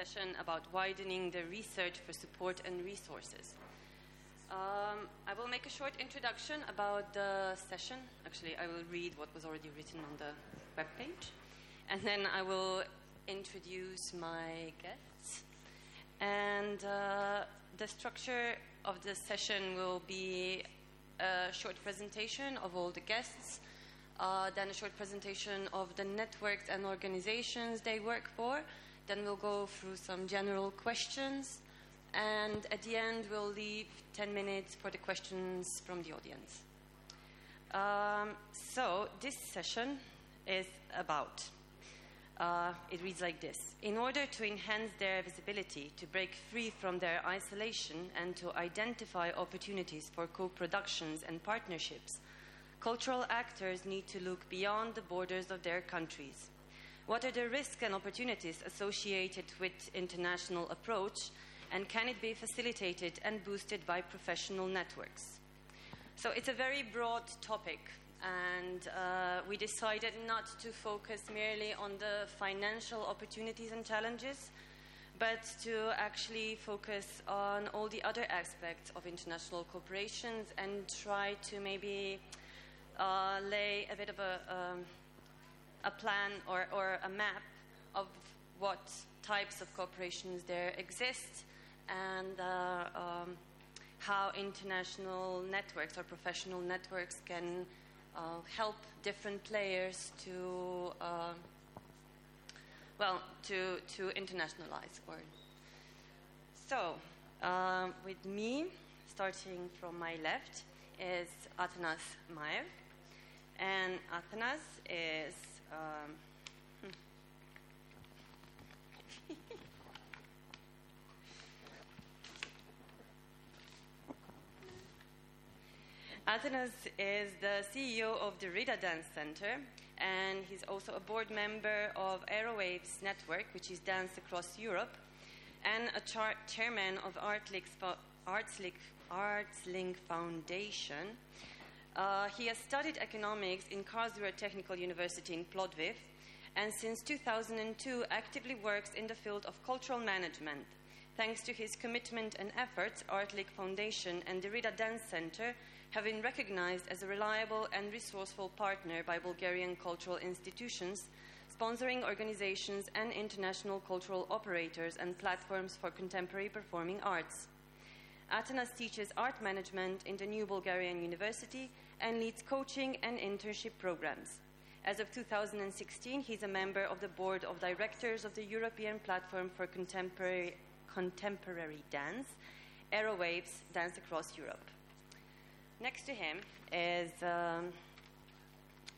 session about widening the research for support and resources. Um, I will make a short introduction about the session. Actually, I will read what was already written on the webpage. And then I will introduce my guests. And uh, the structure of the session will be a short presentation of all the guests, uh, then a short presentation of the networks and organizations they work for. Then we'll go through some general questions. And at the end, we'll leave 10 minutes for the questions from the audience. Um, so, this session is about uh, it reads like this In order to enhance their visibility, to break free from their isolation, and to identify opportunities for co productions and partnerships, cultural actors need to look beyond the borders of their countries. What are the risks and opportunities associated with international approach, and can it be facilitated and boosted by professional networks? So it's a very broad topic, and uh, we decided not to focus merely on the financial opportunities and challenges, but to actually focus on all the other aspects of international cooperations and try to maybe uh, lay a bit of a, um, a plan or, or a map of what types of cooperations there exist and uh, um, how international networks or professional networks can uh, help different players to uh, well to to internationalize or so um, with me starting from my left is Atanas Maev. And Atanas is um, Atanas is the CEO of the Rida Dance Center, and he's also a board member of Aerowaves Network, which is Dance Across Europe, and a char- chairman of ArtsLink, ArtsLink Foundation. Uh, he has studied economics in Karlsruhe Technical University in Plovdiv, and since 2002 actively works in the field of cultural management. Thanks to his commitment and efforts, ArtLink Foundation and the Rida Dance Center have been recognized as a reliable and resourceful partner by Bulgarian cultural institutions, sponsoring organizations and international cultural operators and platforms for contemporary performing arts. Atanas teaches art management in the New Bulgarian University and leads coaching and internship programs. As of 2016, he's a member of the board of directors of the European Platform for Contemporary, Contemporary Dance, Aerowaves Dance Across Europe. Next to him is, um,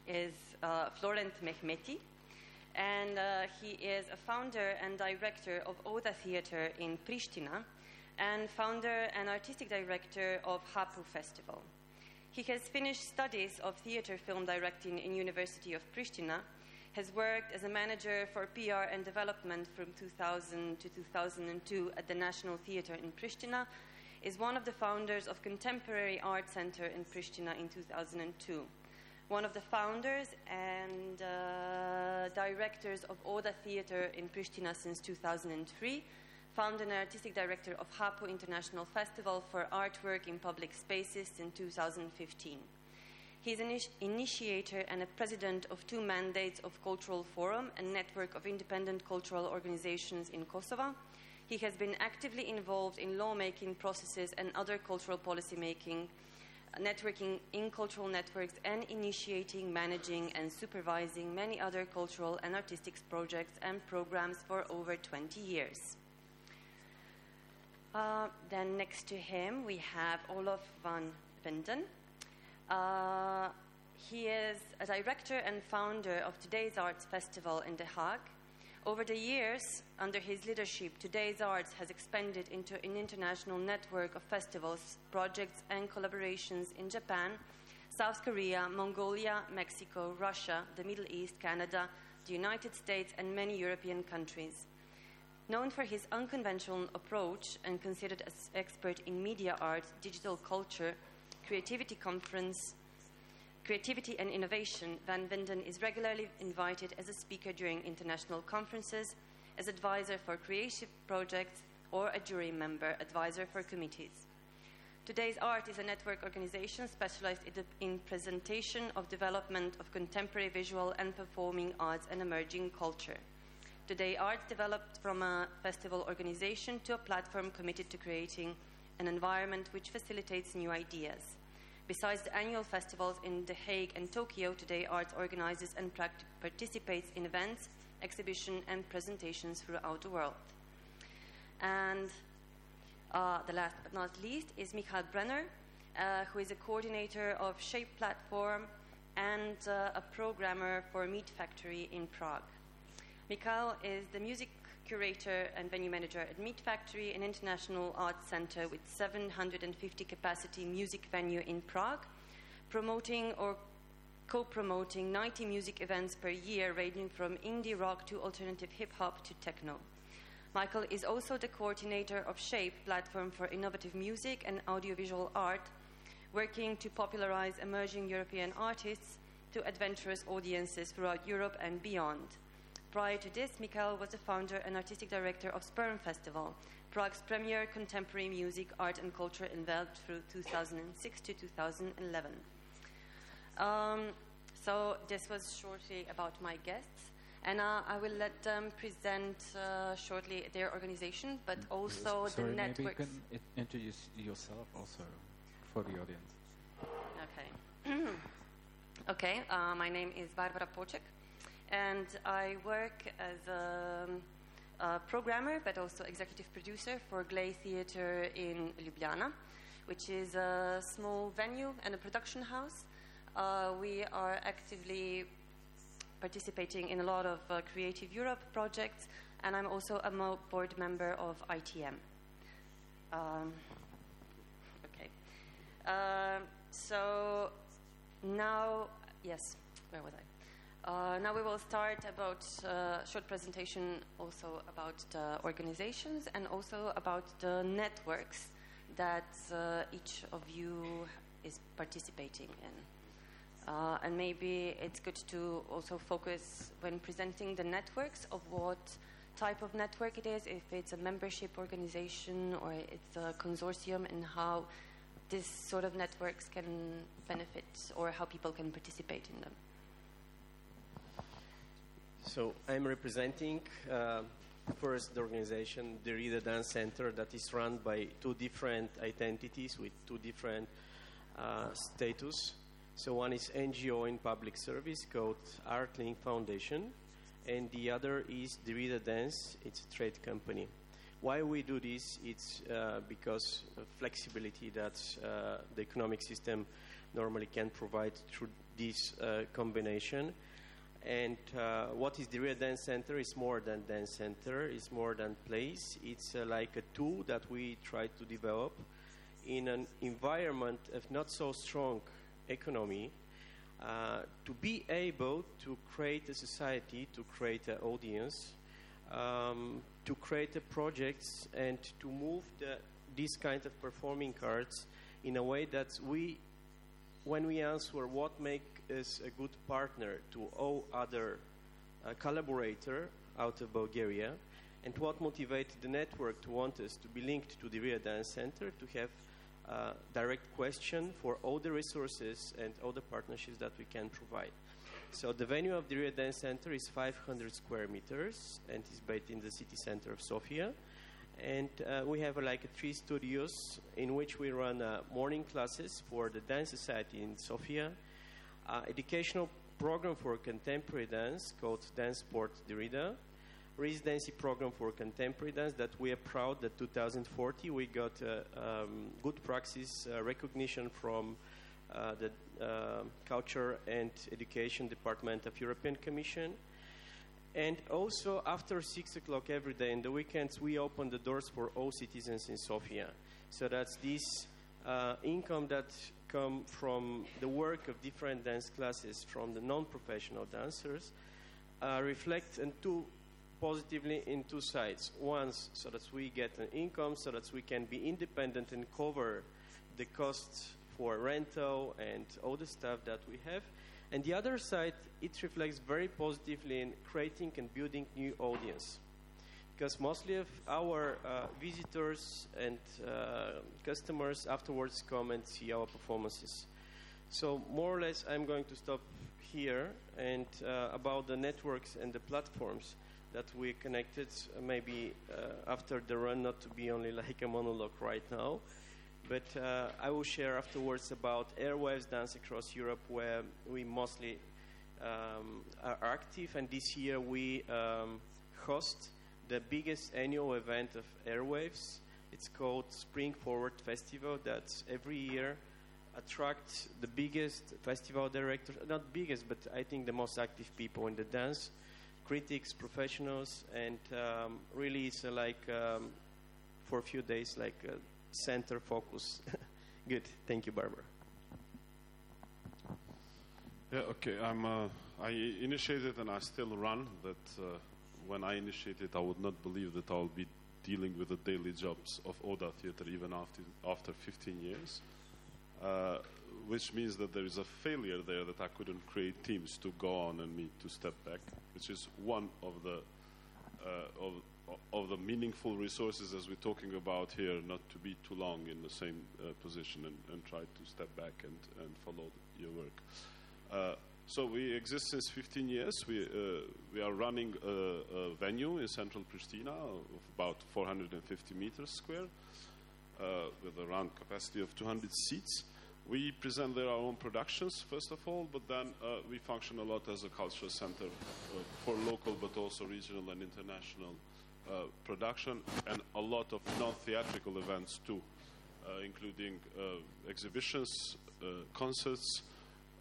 is uh, Florent Mehmeti, and uh, he is a founder and director of Oda Theatre in Pristina, and founder and artistic director of Hapu Festival. He has finished studies of theatre film directing in University of Pristina, has worked as a manager for PR and development from 2000 to 2002 at the National Theatre in Pristina, is one of the founders of Contemporary Art Center in Pristina in 2002. One of the founders and uh, directors of Oda Theatre in Pristina since 2003, found and artistic director of Hapu International Festival for Artwork in Public Spaces in 2015. He is an initiator and a president of two mandates of Cultural Forum, a network of independent cultural organizations in Kosovo, he has been actively involved in lawmaking processes and other cultural policy making, networking in cultural networks, and initiating, managing, and supervising many other cultural and artistic projects and programs for over 20 years. Uh, then next to him, we have Olof van Winden. Uh, he is a director and founder of Today's Arts Festival in The Hague over the years, under his leadership, Today's Arts has expanded into an international network of festivals, projects, and collaborations in Japan, South Korea, Mongolia, Mexico, Russia, the Middle East, Canada, the United States, and many European countries. Known for his unconventional approach and considered as expert in media art, digital culture, creativity conference, creativity and innovation, Van Winden is regularly invited as a speaker during international conferences as advisor for creative projects, or a jury member advisor for committees. Today's Art is a network organization specialized in presentation of development of contemporary visual and performing arts and emerging culture. Today Art developed from a festival organization to a platform committed to creating an environment which facilitates new ideas. Besides the annual festivals in The Hague and Tokyo, Today Arts organizes and participates in events, exhibitions, and presentations throughout the world. And uh, the last but not least is Michael Brenner, uh, who is a coordinator of Shape Platform and uh, a programmer for MeetFactory in Prague. Mikhail is the music curator and venue manager at MeetFactory, an international arts center with 750 capacity music venue in Prague, promoting or co-promoting 90 music events per year ranging from indie rock to alternative hip hop to techno. Michael is also the coordinator of SHAPE, platform for innovative music and audiovisual art, working to popularize emerging European artists to adventurous audiences throughout Europe and beyond. Prior to this, Michael was the founder and artistic director of Sperm Festival, Prague's premier contemporary music, art, and culture event through 2006 to 2011. Um, so this was shortly about my guests. And uh, I will let them present uh, shortly their organization, but also Sorry, the networks. maybe you can introduce yourself also for the audience. Okay. okay, uh, my name is Barbara Poček, and I work as a, a programmer but also executive producer for Glej Theatre in Ljubljana, which is a small venue and a production house. Uh, we are actively participating in a lot of uh, Creative Europe projects, and I'm also a board member of IETM. Um, okay. Um so now, yes, where was I? Uh, now we will start about uh, short presentation also about the organizations and also about the networks that uh, each of you is participating in. Uh, and maybe it's good to also focus when presenting the networks of what type of network it is, if it's a membership organization or it's a consortium, and how this sort of networks can benefit or how people can participate in them. So I'm representing uh, first the organization, the Reader Dance Center, that is run by two different identities with two different uh, status. So one is NGO in public service called Artlink Foundation, and the other is the Reader Dance. It's a trade company. Why we do this? It's uh, because of flexibility that uh, the economic system normally can provide through this uh, combination. And uh, what is the Real Dance Center? It's more than dance center. It's more than place. It's uh, like a tool that we try to develop in an environment of not so strong economy uh, to be able to create a society, to create an audience, um, to create projects, and to move the, this kind of performing arts in a way that we when we answer what makes us a good partner to all other uh, collaborator out of Bulgaria, and what motivated the network to want us to be linked to the Ria Dance Center to have uh, direct question for all the resources and all the partnerships that we can provide. So the venue of the Ria Dance Center is 500 square meters and is based in the city center of Sofia and uh, we have uh, like three studios in which we run uh, morning classes for the dance society in Sofia, uh, educational program for contemporary dance called Dance Sport Derida, residency program for contemporary dance that we are proud that 2040 we got uh, um, good praxis uh, recognition from uh, the Culture and Education Department of European Commission. And also, after 6 o'clock every day in the weekends, we open the doors for all citizens in Sofia. So that's this uh, income that come from the work of different dance classes from the non-professional dancers uh, reflect and two positively in two sides. One, so that we get an income, so that we can be independent and cover the costs for rental and all the stuff that we have. And the other side, it reflects very positively in creating and building new audience. Because mostly our uh, visitors and uh, customers afterwards come and see our performances. So more or less, I'm going to stop here and uh, about the networks and the platforms that we connected. Maybe uh, after the run, not to be only like a monologue right now, but uh, I will share afterwards about Aerowaves Dance Across Europe, where we mostly um, are active, and this year we um, host the biggest annual event of Aerowaves. It's called Spring Forward Festival. That's every year attracts the biggest festival directors, not biggest, but I think the most active people in the dance, critics, professionals, and um, really it's uh, like um, for a few days like a center focus. Good, thank you, Barbara. Yeah, okay. I'm. Uh, I initiated and I still run. That uh, when I initiated, I would not believe that I'll be dealing with the daily jobs of Oda Theatre even after after 15 years. Uh, which means that there is a failure there that I couldn't create teams to go on and me to step back, which is one of the uh, of of the meaningful resources as we're talking about here, not to be too long in the same uh, position and, and try to step back and, and follow your work. So we exist since 15 years. We, uh, we are running a, a venue in central Pristina of about 450 meters square uh, with around capacity of 200 seats. We present there our own productions, first of all, but then uh, we function a lot as a cultural center uh, for local but also regional and international uh, production and a lot of non-theatrical events too, uh, including exhibitions, concerts,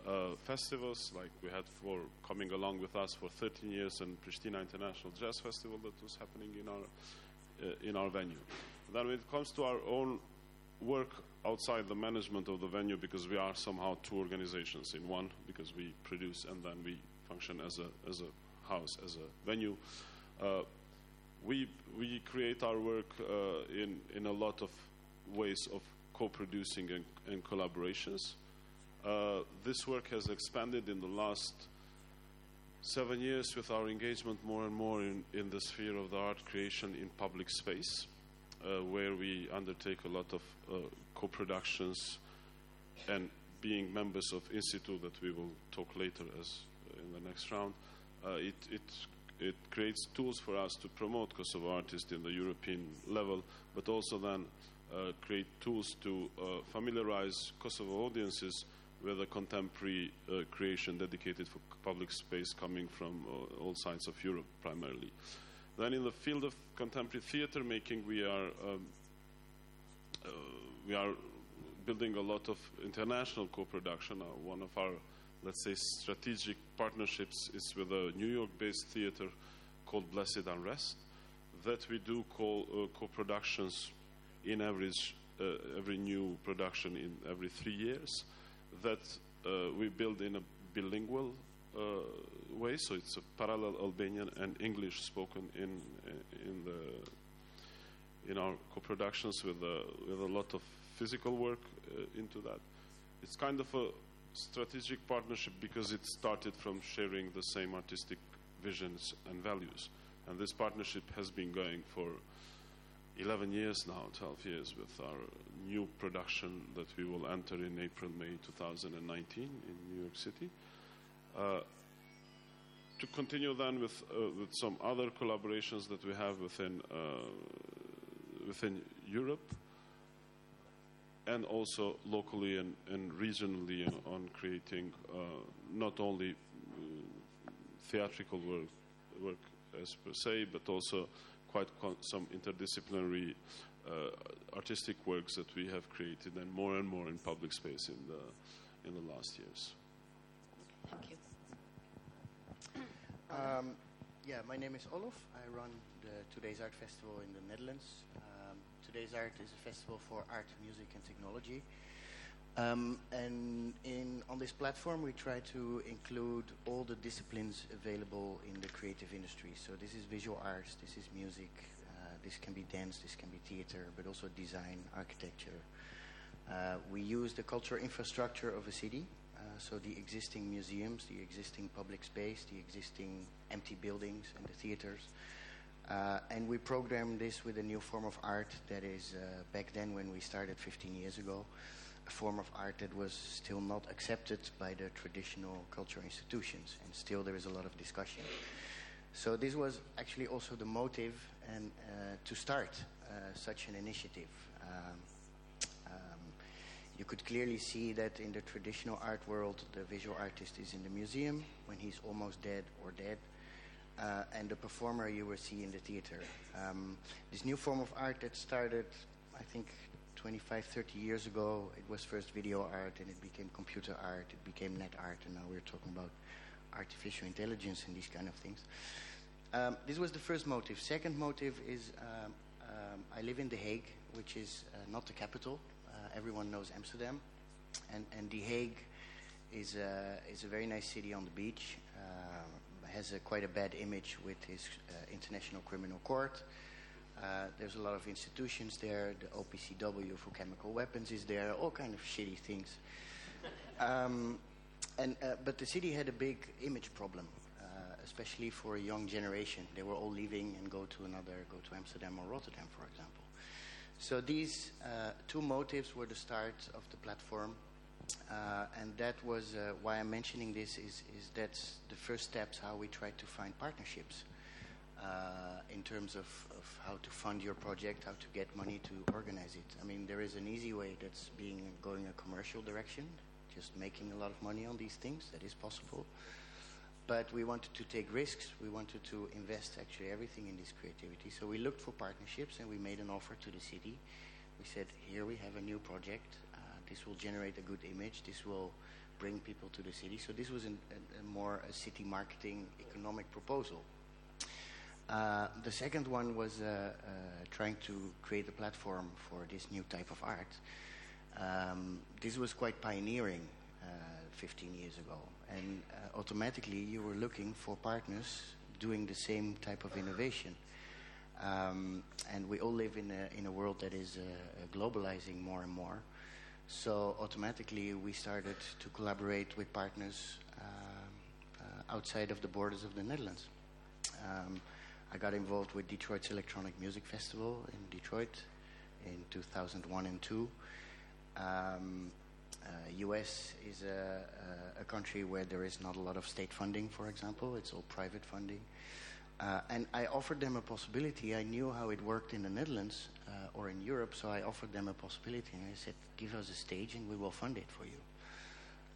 uh, festivals like we had for coming along with us for 13 years and Pristina International Jazz Festival that was happening in our uh, in our venue. Then when it comes to our own work outside the management of the venue, because we are somehow two organizations in one, because we produce and then we function as a as a house as a venue. Uh, we we create our work uh, in in a lot of ways of co-producing and, and collaborations. Uh, this work has expanded in the last seven years with our engagement more and more in, in the sphere of the art creation in public space, uh, where we undertake a lot of uh, co-productions and being members of IN SITU that we will talk later as uh, in the next round. Uh, it, it it creates tools for us to promote Kosovo artists in the European level, but also then uh, create tools to uh, familiarize Kosovo audiences with a contemporary uh, creation dedicated for public space coming from uh, all sides of Europe primarily. Then in the field of contemporary theater making, we are um, uh, we are building a lot of international co-production. Uh, one of our let's say, strategic partnerships is with a New York-based theater called Blessed Unrest that we do call uh, co-productions in average uh, every new production in every three years that uh, we build in a bilingual uh, way so it's a parallel Albanian and English spoken in in the in our co-productions with a, with a lot of physical work uh, into that it's kind of a strategic partnership because it started from sharing the same artistic visions and values. And this partnership has been going for 11 years now, 12 years, with our new production that we will enter in April, May 2019 in New York City. Uh, to continue then with, uh, with some other collaborations that we have within, uh, within Europe, and also locally and, and regionally on creating uh, not only uh, theatrical work, work as per se, but also quite con- some interdisciplinary uh, artistic works that we have created and more and more in public space in the in the last years. Thank you. Um, yeah, my name is Olof. I run the Today's Art Festival in the Netherlands. Um, Today's Art is a festival for art, music, and technology. Um, and in, on this platform, we try to include all the disciplines available in the creative industry. So this is visual arts, this is music, uh, this can be dance, this can be theater, but also design, architecture. Uh, we use the cultural infrastructure of a city, uh, so the existing museums, the existing public space, the existing empty buildings and the theaters. Uh, and we program this with a new form of art that is, uh, back then when we started 15 years ago, form of art that was still not accepted by the traditional cultural institutions. And still there is a lot of discussion. So this was actually also the motive and uh, to start uh, such an initiative. Um, um, you could clearly see that in the traditional art world, the visual artist is in the museum when he's almost dead or dead, uh, and the performer you will see in the theater. Um, this new form of art that started, I think, 25, 30 years ago, it was first video art, and it became computer art, it became net art, and now we're talking about artificial intelligence and these kind of things. Um, this was the first motive. Second motive is um, um, I live in The Hague, which is uh, not the capital. Uh, everyone knows Amsterdam, and and The Hague is uh, is a very nice city on the beach. Uh, has a, quite a bad image with his uh, International Criminal Court. Uh, there's a lot of institutions there. The OPCW for chemical weapons is there. All kind of shitty things. Um, and but the city had a big image problem especially for a young generation. They were all leaving and go to another, go to Amsterdam or Rotterdam, for example. So these uh, two motives were the start of the platform. Uh, and that was uh, why I'm mentioning this is, is that's the first steps how we try to find partnerships uh, terms of, of how to fund your project, how to get money to organize it. I mean, there is an easy way that's being going a commercial direction, just making a lot of money on these things. That is possible but we wanted to take risks. We wanted to invest actually everything in this creativity. So we looked for partnerships and we made an offer to the city. We said, here we have a new project. Uh, this will generate a good image. This will bring people to the city. So this was an, a, a more a city marketing economic proposal. Uh, the second one was uh, uh trying to create a platform for this new type of art. Um, this was quite pioneering uh, 15 years ago and automatically you were looking for partners doing the same type of innovation. Um, and we all live in a, in a world that is globalizing more and more. So automatically we started to collaborate with partners uh, uh, outside of the borders of the Netherlands. Um, I got involved with Detroit's Electronic Music Festival in Detroit in 2001 and 2. Um, U.S. Uh, is a, a, country where there is not a lot of state funding, for example. It's all private funding. Uh, and I offered them a possibility. I knew how it worked in the Netherlands uh, or in Europe, so I offered them a possibility. And I said, give us a stage and we will fund it for you.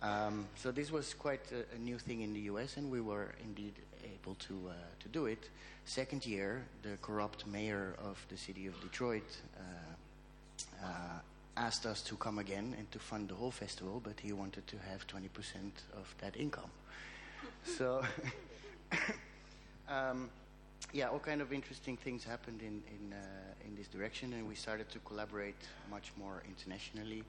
Um, so this was quite a, a, new thing in the US, and we were indeed able to, uh, to do it. Second year, the corrupt mayor of the city of Detroit uh, uh, asked us to come again and to fund the whole festival, but he wanted to have 20% of that income. so, um, yeah, all kind of interesting things happened in in, uh, in this direction, and we started to collaborate much more internationally.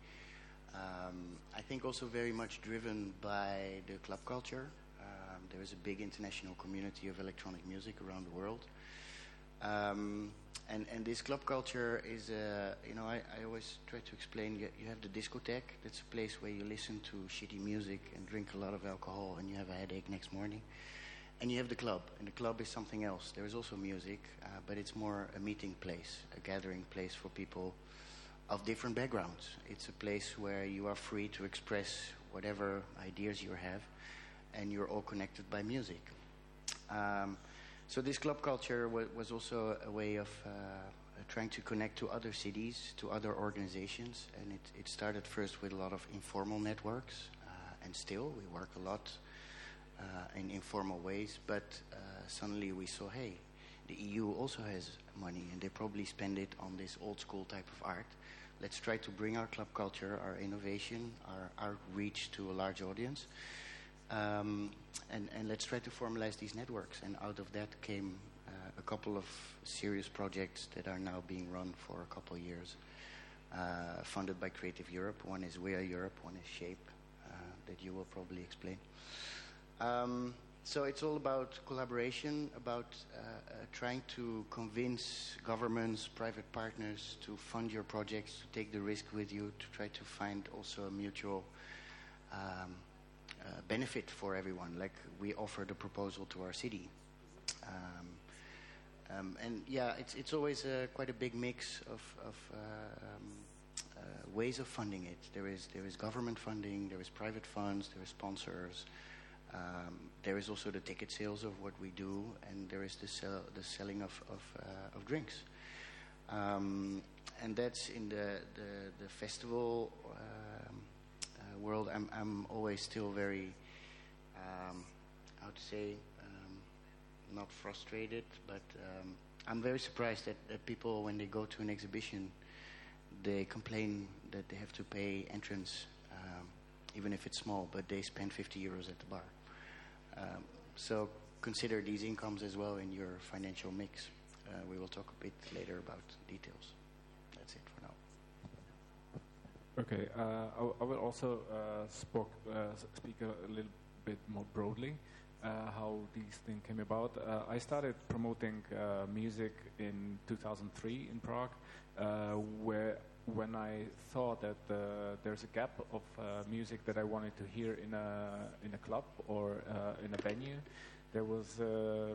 Um, I think also very much driven by the club culture. Um, there is a big international community of electronic music around the world. Um, and, and this club culture is, uh, you know, I, I always try to explain, you, you have the discotheque, that's a place where you listen to shitty music and drink a lot of alcohol and you have a headache next morning. And you have the club, and the club is something else. There is also music, uh, but it's more a meeting place, a gathering place for people of different backgrounds. It's a place where you are free to express whatever ideas you have, and you're all connected by music. Um, so this club culture was also a way of uh, trying to connect to other cities, to other organizations, and it, it started first with a lot of informal networks, uh, and still we work a lot uh, in informal ways. But uh, suddenly we saw, hey, the EU also has money, and they probably spend it on this old school type of art. Let's try to bring our club culture, our innovation, our outreach to a large audience. Um, and, and let's try to formalize these networks. And out of that came uh, a couple of serious projects that are now being run for a couple of years, uh, funded by Creative Europe. One is We Are Europe, one is Shape, uh, that you will probably explain. Um, so it's all about collaboration, about uh, uh, trying to convince governments, private partners to fund your projects, to take the risk with you, to try to find also a mutual um, uh, benefit for everyone. Like we offered a proposal to our city. Um, Um, and yeah, it's, it's always uh, quite a big mix of, of uh, um, uh, ways of funding it. There is, there is government funding, there is private funds, there is sponsors, um, there is also the ticket sales of what we do, and there is the, sell, the selling of, of, uh, of drinks. Um, and that's in the, the, the festival um, uh, world. I'm, I'm always still very, um, how to say, um, not frustrated, but um, I'm very surprised that, that people, when they go to an exhibition, they complain that they have to pay entrance, um, even if it's small, but they spend 50 euros at the bar. Um, so consider these incomes as well in your financial mix. Uh, we will talk a bit later about details. That's it for now. Okay, uh, I, I will also uh, spoke, uh, speak a, little bit more broadly uh, how these things came about. Uh, I started promoting music in 2003 in Prague, where when I thought that uh, there's a gap of uh, music that I wanted to hear in a in a club or uh, in a venue, there was. Uh,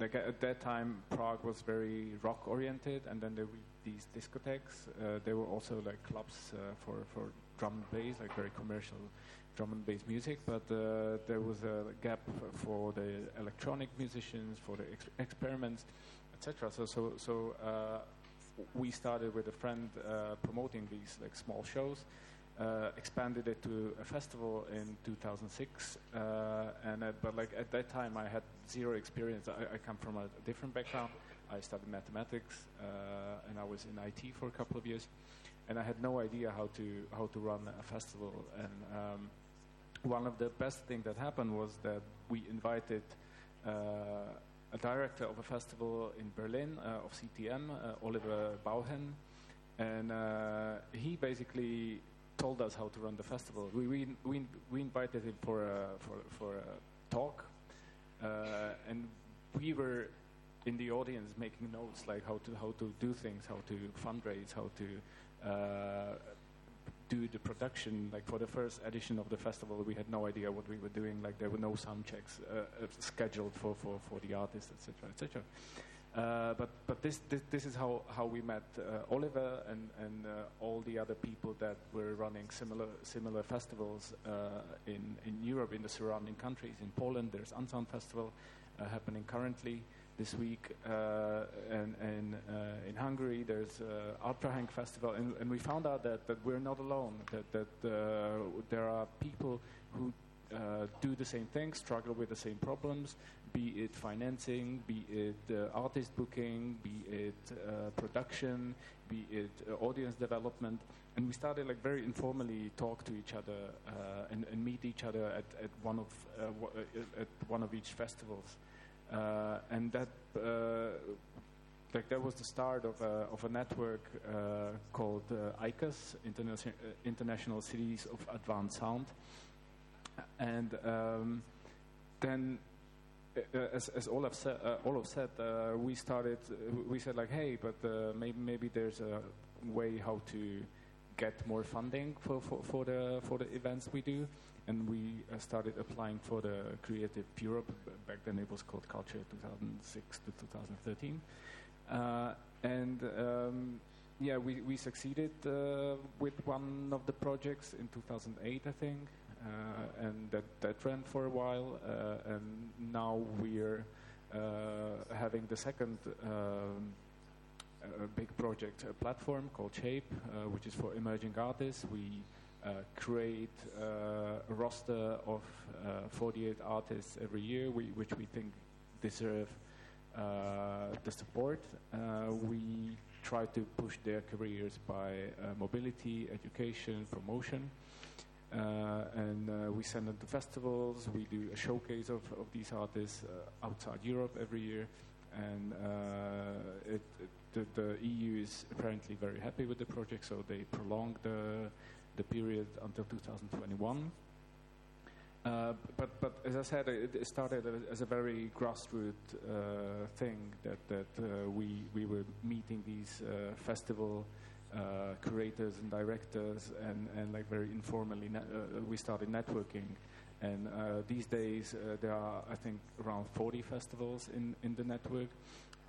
like at that time, Prague was very rock oriented, and then there were these discotheques. Uh, there were also like clubs uh, for for drum and bass, like very commercial drum and bass music. But there was a gap for the electronic musicians, for the ex- experiments, etc. So so so. We started with a friend uh, promoting these like small shows, uh, expanded it to a festival in 2006. Uh, and at, but like at that time, I had zero experience. I, I come from a different background. I studied mathematics, and I was in IT for a couple of years, and I had no idea how to how to run a festival. And um, one of the best things that happened was that we invited. Uh, a director of a festival in Berlin uh, of CTM, uh, Oliver Baurhenn, and uh, he basically told us how to run the festival. We we we, we invited him for a for for a talk, and we were in the audience making notes like how to how to do things, how to fundraise, how to. Uh, do the production like for the first edition of the festival we had no idea what we were doing. Like there were no sound checks uh, uh, scheduled for, for, for the artists etc etc uh, but but this, this this is how, how we met uh, Oliver and and uh, all the other people that were running similar similar festivals uh, in in Europe in the surrounding countries. In Poland there's Unsound Festival happening currently this week, uh, and, and uh, in Hungary there's uh, Ultrahang Festival, and, and we found out that, that we're not alone. That that uh, there are people who uh, do the same thing, struggle with the same problems, be it financing, be it uh, artist booking, be it uh, production, be it audience development, and we started like very informally talk to each other and, and meet each other at, at one of w- at one of each festivals. Uh, and that uh, like that was the start of a, of a network uh, called uh, ICAS, Interna- uh, International Cities of Advanced Sound, and um, then. Uh, as, as Olof said, uh, Olof said uh, we started. we said like, hey, but uh, maybe maybe there's a way how to get more funding for, for, for the for the events we do and we uh, started applying for the Creative Europe. Back then it was called Culture 2006 to 2013. Uh, and um, yeah, we, we succeeded uh, with one of the projects in 2008, I think. Uh, and that, that ran for a while. Uh, and now we're uh, having the second um, big project, platform called Shape, which is for emerging artists. We create uh, a roster of uh, 48 artists every year, we, which we think deserve uh, the support. Uh, we try to push their careers by uh, mobility, education, promotion. Uh, and uh, we send them to festivals. We do a showcase of, of these artists uh, outside Europe every year, and uh, it, it, the, the EU is apparently very happy with the project, so they prolonged the the period until 2021. Uh, but, but as I said, it, started as a very grassroots uh, thing that, that uh, we, we were meeting these uh, festival uh, curators and directors and, and like very informally, we started networking. And these days, there are, I think, around 40 festivals in, in the network.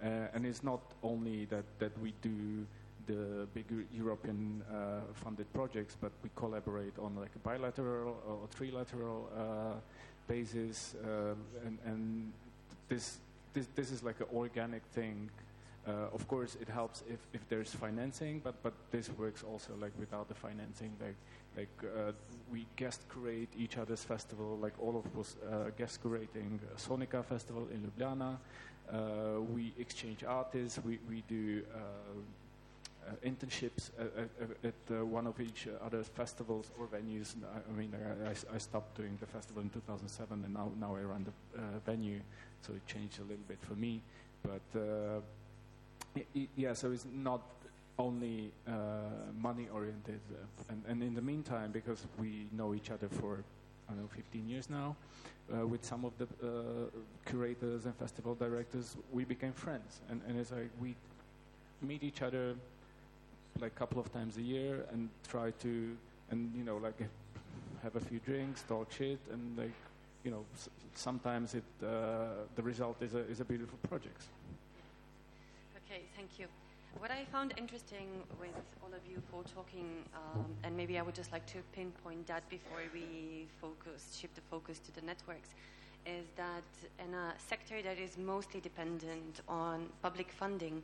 And it's not only that, that we do the big European uh, funded projects, but we collaborate on like a bilateral or trilateral uh, basis, uh, and, and this, this this is like an organic thing. Uh, of course, it helps if, if there's financing, but but this works also like without the financing. Like like uh, we guest curate each other's festival. Like Olof was uh, guest curating Sonica festival in Ljubljana. we exchange artists. We we do. Uh, internships at, uh, one of each other festivals or venues. I, I mean, I, I, stopped doing the festival in 2007, and now now I run the uh, venue, so it changed a little bit for me. But yeah, so it's not only uh, money oriented. Uh, and, and, in the meantime, because we know each other for, I don't know, 15 years now, uh, with some of the curators and festival directors, we became friends. And, and it's like we meet each other like a couple of times a year and try to and you know like have a few drinks, talk shit, and like you know s- sometimes it uh, the result is a is a beautiful project. Okay, thank you. What I found interesting with all of you for talking, um, and maybe I would just like to pinpoint that before we focus, shift the focus to the networks, is that in a sector that is mostly dependent on public funding,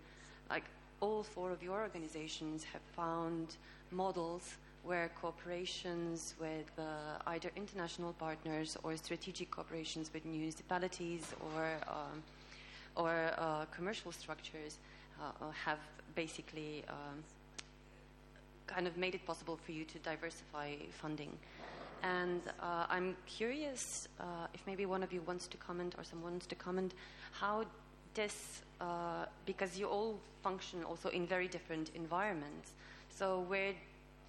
like all four of your organizations have found models where cooperations with uh, either international partners or strategic cooperations with municipalities or, um, or uh, commercial structures uh, uh have basically um, kind of made it possible for you to diversify funding. And uh, I'm curious uh, if maybe one of you wants to comment or someone wants to comment how this uh, because you all function also in very different environments. So where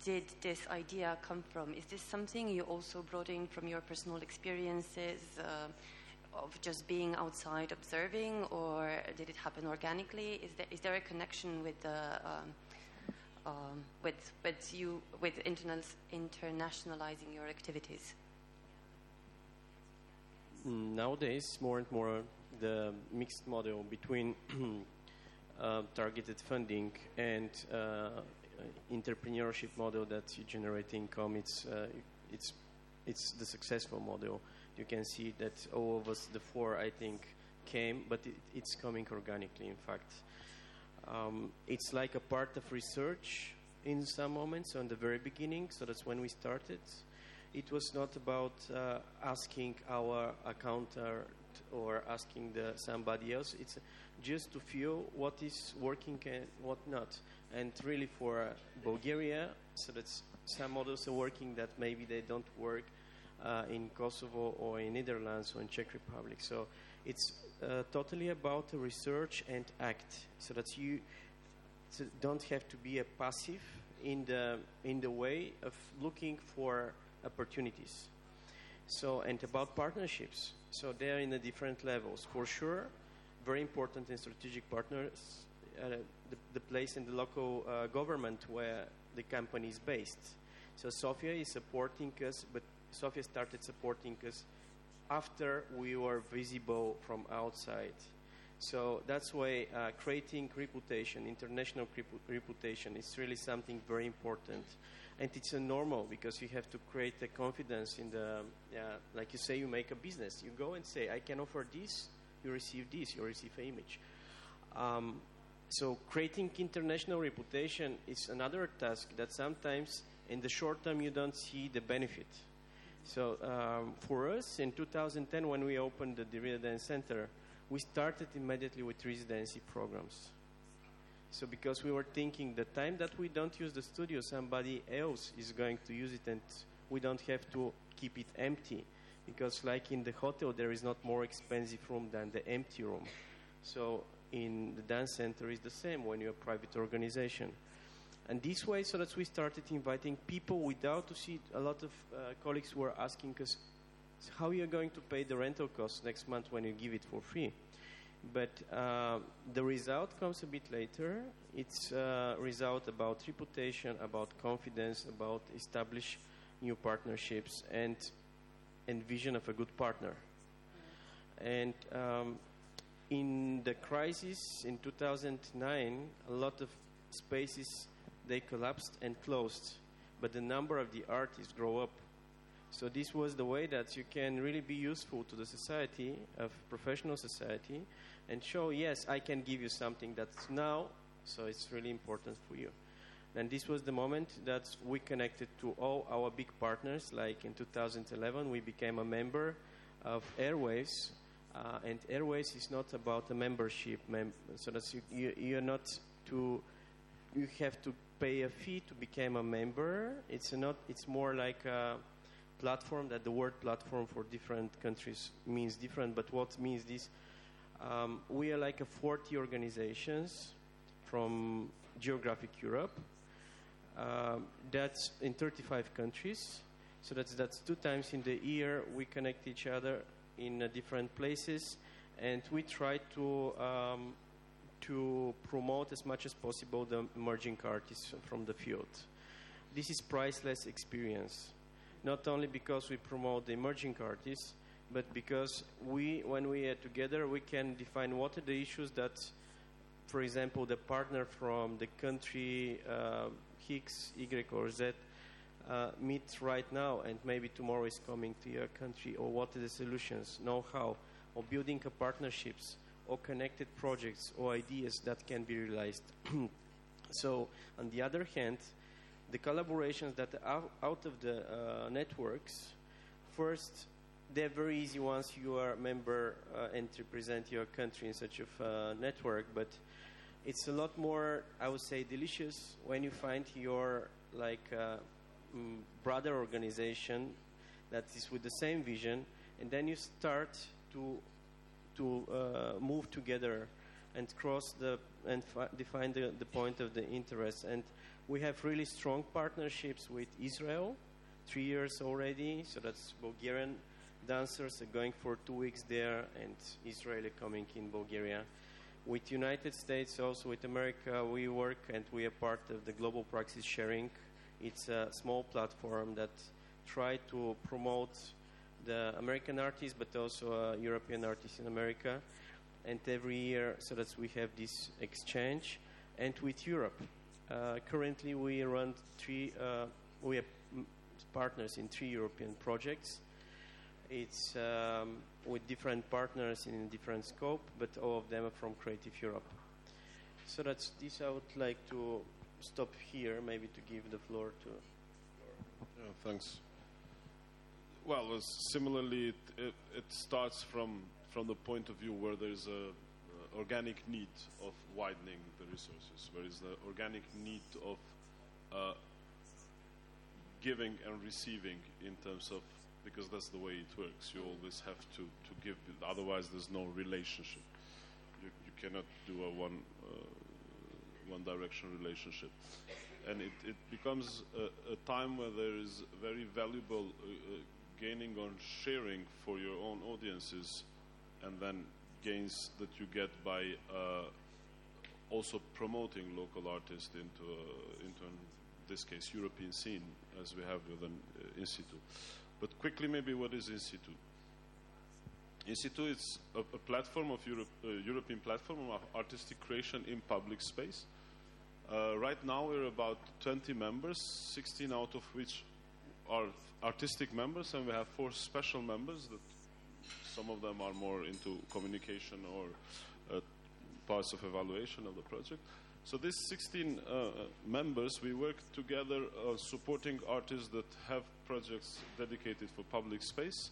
did this idea come from? Is this something you also brought in from your personal experiences uh, of just being outside observing, or did it happen organically? Is there is there a connection with the um, um, with with you with internationalizing your activities? Nowadays, more and more the mixed model between uh, targeted funding and uh, entrepreneurship model that you generate income, it's, uh, it's, it's the successful model. You can see that all of us, the four, I think, came, but it, it's coming organically, in fact. Um, it's like a part of research in some moments, on the very beginning, so that's when we started. It was not about uh, asking our accountant or asking the, somebody else. It's just to feel what is working and what not. And really for Bulgaria, so that some models are working that maybe they don't work uh, in Kosovo or in Netherlands or in Czech Republic. So it's uh, totally about research and act, so that you don't have to be a passive in the in the way of looking for opportunities. So and about partnerships. So they are in the different levels. For sure, very important in strategic partners, uh, the, the, place in the local uh, government where the company is based. So Sofia is supporting us, but Sofia started supporting us after we were visible from outside. So that's why uh, creating reputation, international reputation, is really something very important and it's a normal because you have to create the confidence in the yeah, like you say you make a business. You go and say i can offer this you receive this you receive an image. Um, so creating international reputation is another task that sometimes in the short term you don't see the benefit. So um, for us in 2010 when we opened the Derida Center we started immediately with residency programs so because we were thinking the time that we don't use the studio, somebody else is going to use it and we don't have to keep it empty. Because like in the hotel, there is not more expensive room than the empty room. So in the dance center is the same when you're a private organization. And this way, so that we started inviting people without to see a lot of uh, colleagues were asking us, how you are you going to pay the rental costs next month when you give it for free? But uh, the result comes a bit later. It's a result about reputation, about confidence, about establish new partnerships, and and vision of a good partner. And um, in the crisis in 2009, a lot of spaces they collapsed and closed, but the number of the artists grow up. So this was the way that you can really be useful to the society of professional society and show yes I can give you something that's now so it's really important for you. And this was the moment that we connected to all our big partners. Like in 2011, we became a member of Aerowaves, uh, and Aerowaves is not about a membership, mem- so that you, you, you're not to you have to pay a fee to become a member. It's not. It's more like a platform. That the word platform for different countries means different. But what means this? Um, we are like a 40 organizations from geographic Europe. Um, that's in 35 countries. So that's that's two times in the year we connect each other in uh, different places, and we try to um, to promote as much as possible the emerging artists from the field. This is priceless experience, not only because we promote the emerging artists, but because we, when we are together, we can define what are the issues that, for example, the partner from the country uh, X, Y, or Z uh, meets right now, and maybe tomorrow is coming to your country, or what are the solutions, know-how, or building partnerships or connected projects or ideas that can be realized. so, on the other hand, the collaborations that are out of the uh, networks, first, they're very easy once you are a member uh, and represent your country in such a uh, network, but it's a lot more, I would say, delicious when you find your like uh, mm, brother organization that is with the same vision, and then you start to to uh, move together and cross the and fi- define the, the point of the interest. And we have really strong partnerships with Israel, three years already. So that's Bulgarian dancers are going for two weeks there, and Israeli coming in Bulgaria. With United States, also with America, we work and we are part of the Global Praxis Sharing. It's a small platform that try to promote the American artists, but also uh, European artists in America. And every year, so that we have this exchange. And with Europe, uh, currently we run three, uh, we have partners in three European projects. It's um, with different partners in different scope, but all of them are from Creative Europe. So that's this. I would like to stop here, maybe to give the floor to. Yeah, thanks. Well, uh, similarly, it, it, it, starts from from the point of view where there is a uh, organic need of widening the resources, where is the organic need of uh, giving and receiving in terms of because that's the way it works. You always have to to give, otherwise there's no relationship. You, you cannot do a one uh, one direction relationship and it, it becomes a, a, time where there is very valuable uh, uh, gaining on sharing for your own audiences and then gains that you get by uh, also promoting local artists into, uh, into an, this case, European scene, as we have with an uh, IN SITU. But quickly, maybe what is IN SITU? Institute is a, a platform of Europe, uh, European platform of artistic creation in public space. Uh, right now, we're about 20 members, 16 out of which are artistic members, and we have four special members that some of them are more into communication or uh, parts of evaluation of the project. So these 16 uh, members, we work together uh, supporting artists that have projects dedicated for public space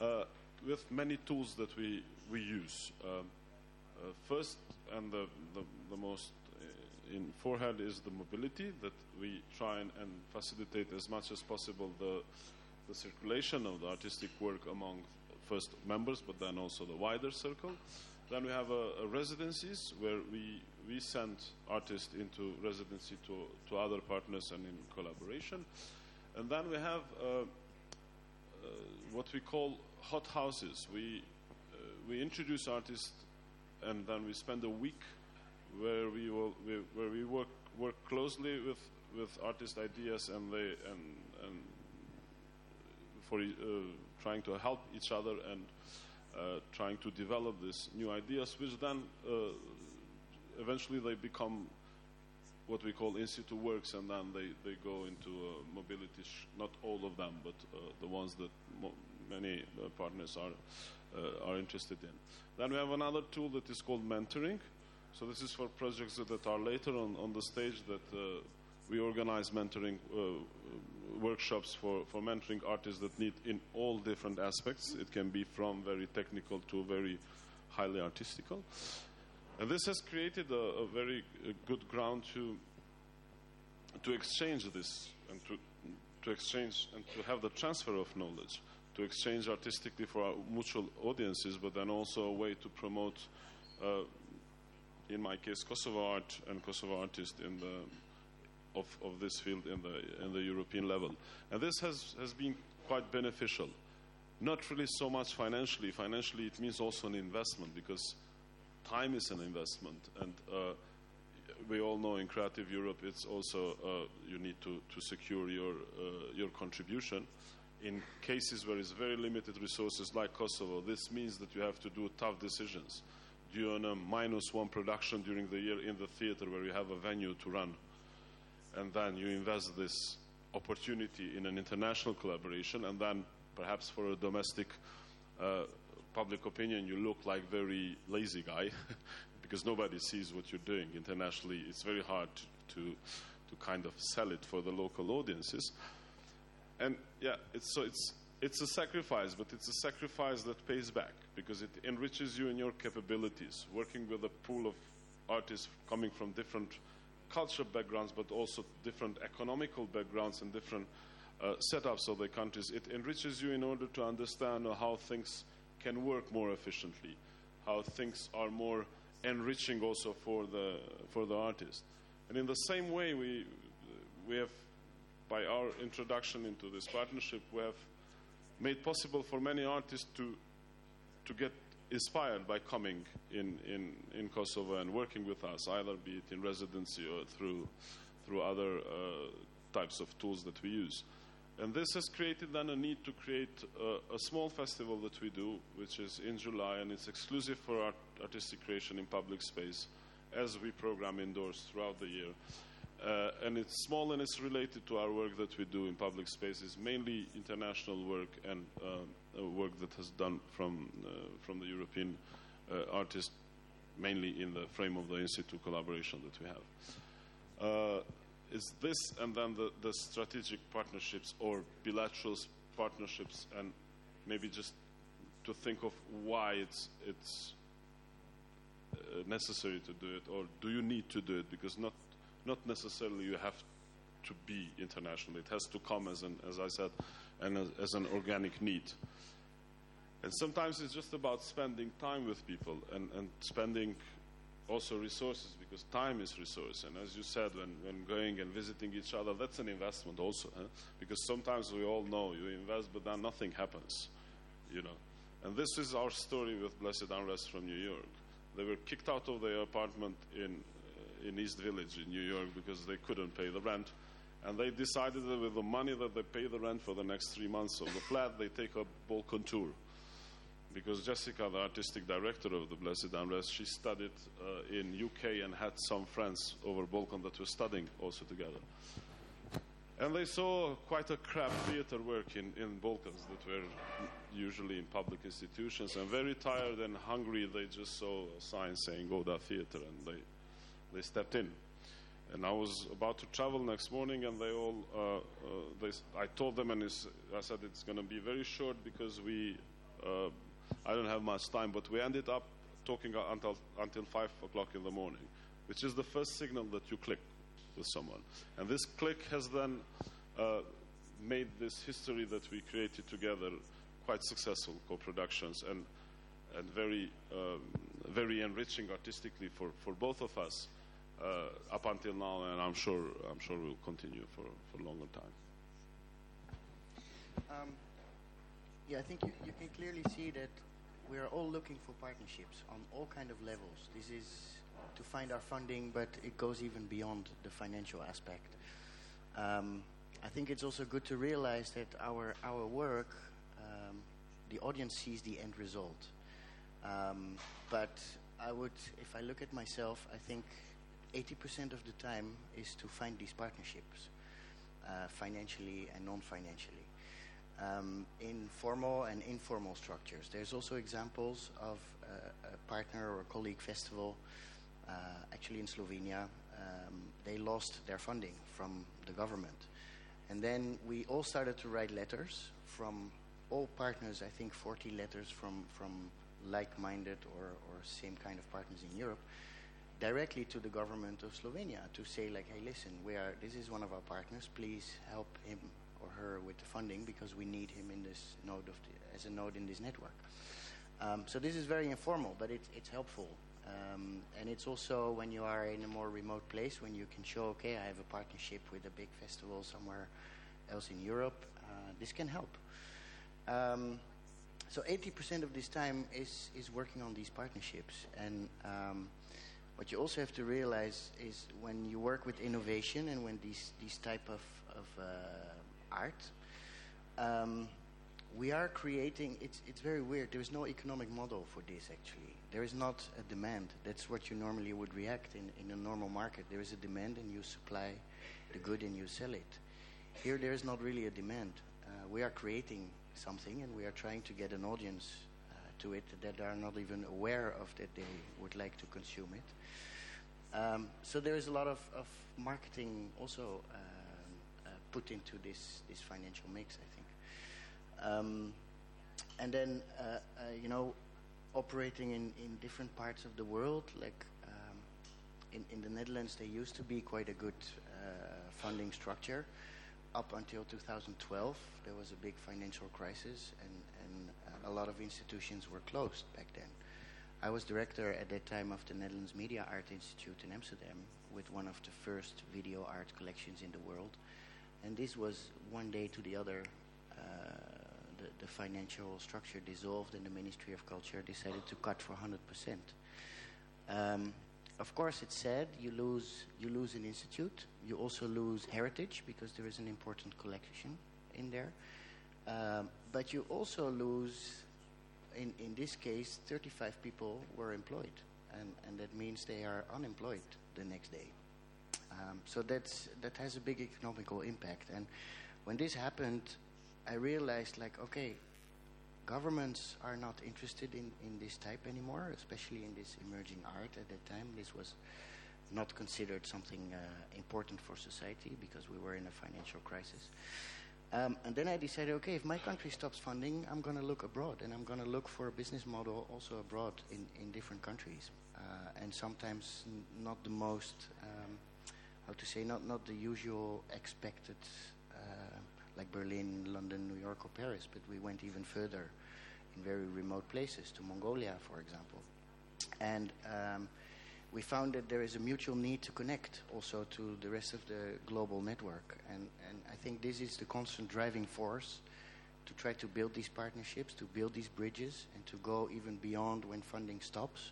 uh, with many tools that we, we use. Um, uh, first, and the, the, the most in forehead is the mobility that we try and, and, facilitate as much as possible the, the circulation of the artistic work among first members, but then also the wider circle. Then we have a residencies where we, we send artists into residency to, to other partners and in collaboration. And then we have uh, uh, what we call hot houses. We, uh, we introduce artists and then we spend a week where we will we, where we work work closely with with artist ideas and they and and for uh, trying to help each other and uh, trying to develop these new ideas, which then uh, eventually they become what we call IN SITU works, and then they, they go into uh, mobility. Not all of them, but uh, the ones that many uh, partners are uh, are interested in. Then we have another tool that is called mentoring. So this is for projects that, that are later on, on the stage that uh, we organize mentoring uh, workshops for, for mentoring artists that need in all different aspects. It can be from very technical to very highly artistical. And this has created a, a very uh, good ground to to exchange this and to to exchange and to have the transfer of knowledge, to exchange artistically for our mutual audiences, but then also a way to promote, uh, in my case, Kosovo art and Kosovo artists in the of, of this field in the in the European level, and this has has been quite beneficial. Not really so much financially. Financially, it means also an investment because time is an investment, and uh, we all know in Creative Europe, it's also uh, you need to, to secure your uh, your contribution. In cases where it's very limited resources like Kosovo, this means that you have to do tough decisions. Do you want a minus one production during the year in the theater where you have a venue to run, and then you invest this opportunity in an international collaboration, and then perhaps for a domestic uh, public opinion, you look like very lazy guy because nobody sees what you're doing internationally. It's very hard to to kind of sell it for the local audiences. And yeah, it's so it's it's a sacrifice, but it's a sacrifice that pays back because it enriches you in your capabilities. Working with a pool of artists coming from different cultural backgrounds, but also different economical backgrounds and different uh, setups of the countries, it enriches you in order to understand how things can work more efficiently, how things are more enriching also for the for the artist. And in the same way, we we have by our introduction into this partnership, we have made possible for many artists to to get inspired by coming in, in, in Kosovo and working with us, either be it in residency or through through other uh, types of tools that we use. And this has created then a need to create a, a, small festival that we do, which is in July, and it's exclusive for art, artistic creation in public space, as we program indoors throughout the year. Uh, and it's small and it's related to our work that we do in public spaces, mainly international work and uh, work that has done from uh, from the European uh, artists, mainly in the frame of the IN SITU collaboration that we have uh, is this and then the, the strategic partnerships or bilateral partnerships and maybe just to think of why it's it's uh, necessary to do it or do you need to do it? Because not not necessarily you have to be international. It has to come as an as I said and as, as an organic need. And sometimes it's just about spending time with people and, and spending also resources because time is resource. And as you said when, when going and visiting each other that's an investment also huh? because sometimes we all know you invest but then nothing happens you know? And this is our story with blessed unrest from new york. They were kicked out of their apartment in uh, in east village in new york because they couldn't pay the rent. And they decided that with the money that they pay the rent for the next three months of the flat they take a balkan tour because Jessica, the artistic director of the Blessed Unrest, she studied uh, in UK and had some friends over Balkan that were studying also together. And they saw quite a crap theater work in, in Balkans that were usually in public institutions. And very tired and hungry, they just saw a sign saying "Go Goda Theater and they, they stepped in. And I was about to travel next morning, and they all, uh, uh, they, I told them, and I said it's going to be very short because we uh, I don't have much time, but we ended up talking until until five o'clock in the morning, which is the first signal that you click with someone. And this click has then uh, made this history that we created together quite successful co-productions and and very um, very enriching artistically for, for both of us uh, up until now, and I'm sure I'm sure we'll continue for for a longer time. Um, yeah, I think you, you can clearly see that we are all looking for partnerships on all kind of levels. This is to find our funding, but it goes even beyond the financial aspect. Um, I think it's also good to realize that our our work, um, the audience sees the end result. Um, but I would, if I look at myself, I think 80% of the time is to find these partnerships, uh, financially and non-financially, um, in formal and informal structures. There's also examples of uh, a partner or a colleague festival, uh, actually in Slovenia. Um, they lost their funding from the government. And then we all started to write letters from all partners, I think 40 letters from, from like-minded or, or same kind of partners in Europe, directly to the government of Slovenia to say like, hey, listen, we are, this is one of our partners. Please help him or her with the funding because we need him in this node of the, as a node in this network. Um, so this is very informal, but it, it's helpful. Um, and it's also when you are in a more remote place, when you can show, okay, I have a partnership with a big festival somewhere else in Europe, uh, this can help. Um, so 80% of this time is, is working on these partnerships. And um, what you also have to realize is when you work with innovation and when these, these type of, of uh, art, um, we are creating, it's, it's very weird, there is no economic model for this actually. There is not a demand. That's what you normally would react in, in a normal market. There is a demand and you supply the good and you sell it. Here there is not really a demand. Uh, we are creating something and we are trying to get an audience uh, to it that are not even aware of that they would like to consume it. Um, so there is a lot of, of marketing also uh, put into this, this financial mix, I think. Um, and then, uh, uh, you know, operating in, in different parts of the world, like um, in, in the Netherlands, there used to be quite a good uh, funding structure up until 2012, there was a big financial crisis, and, and uh, a lot of institutions were closed back then. I was director at that time of the Netherlands Media Art Institute in Amsterdam with one of the first video art collections in the world. And this was one day to the other, uh, the, the, financial structure dissolved and the Ministry of Culture decided to cut for 100%. Um, of course, it's sad. You lose you lose an institute. You also lose heritage because there is an important collection in there. Um, but you also lose, in in this case, 35 people were employed, and and that means they are unemployed the next day. Um, so that's that has a big economical impact. And when this happened, I realized like, okay, governments are not interested in, in this type anymore, especially in this emerging art at that time. This was not considered something uh, important for society because we were in a financial crisis. Um, and then I decided, okay, if my country stops funding, I'm going to look abroad, and I'm going to look for a business model also abroad in, in different countries, uh, and sometimes not the most, um, how to say, not not the usual expected uh, like Berlin, London, New York, or Paris, but we went even further in very remote places, to Mongolia, for example. And um, we found that there is a mutual need to connect also to the rest of the global network. And, and I think this is the constant driving force to try to build these partnerships, to build these bridges, and to go even beyond when funding stops.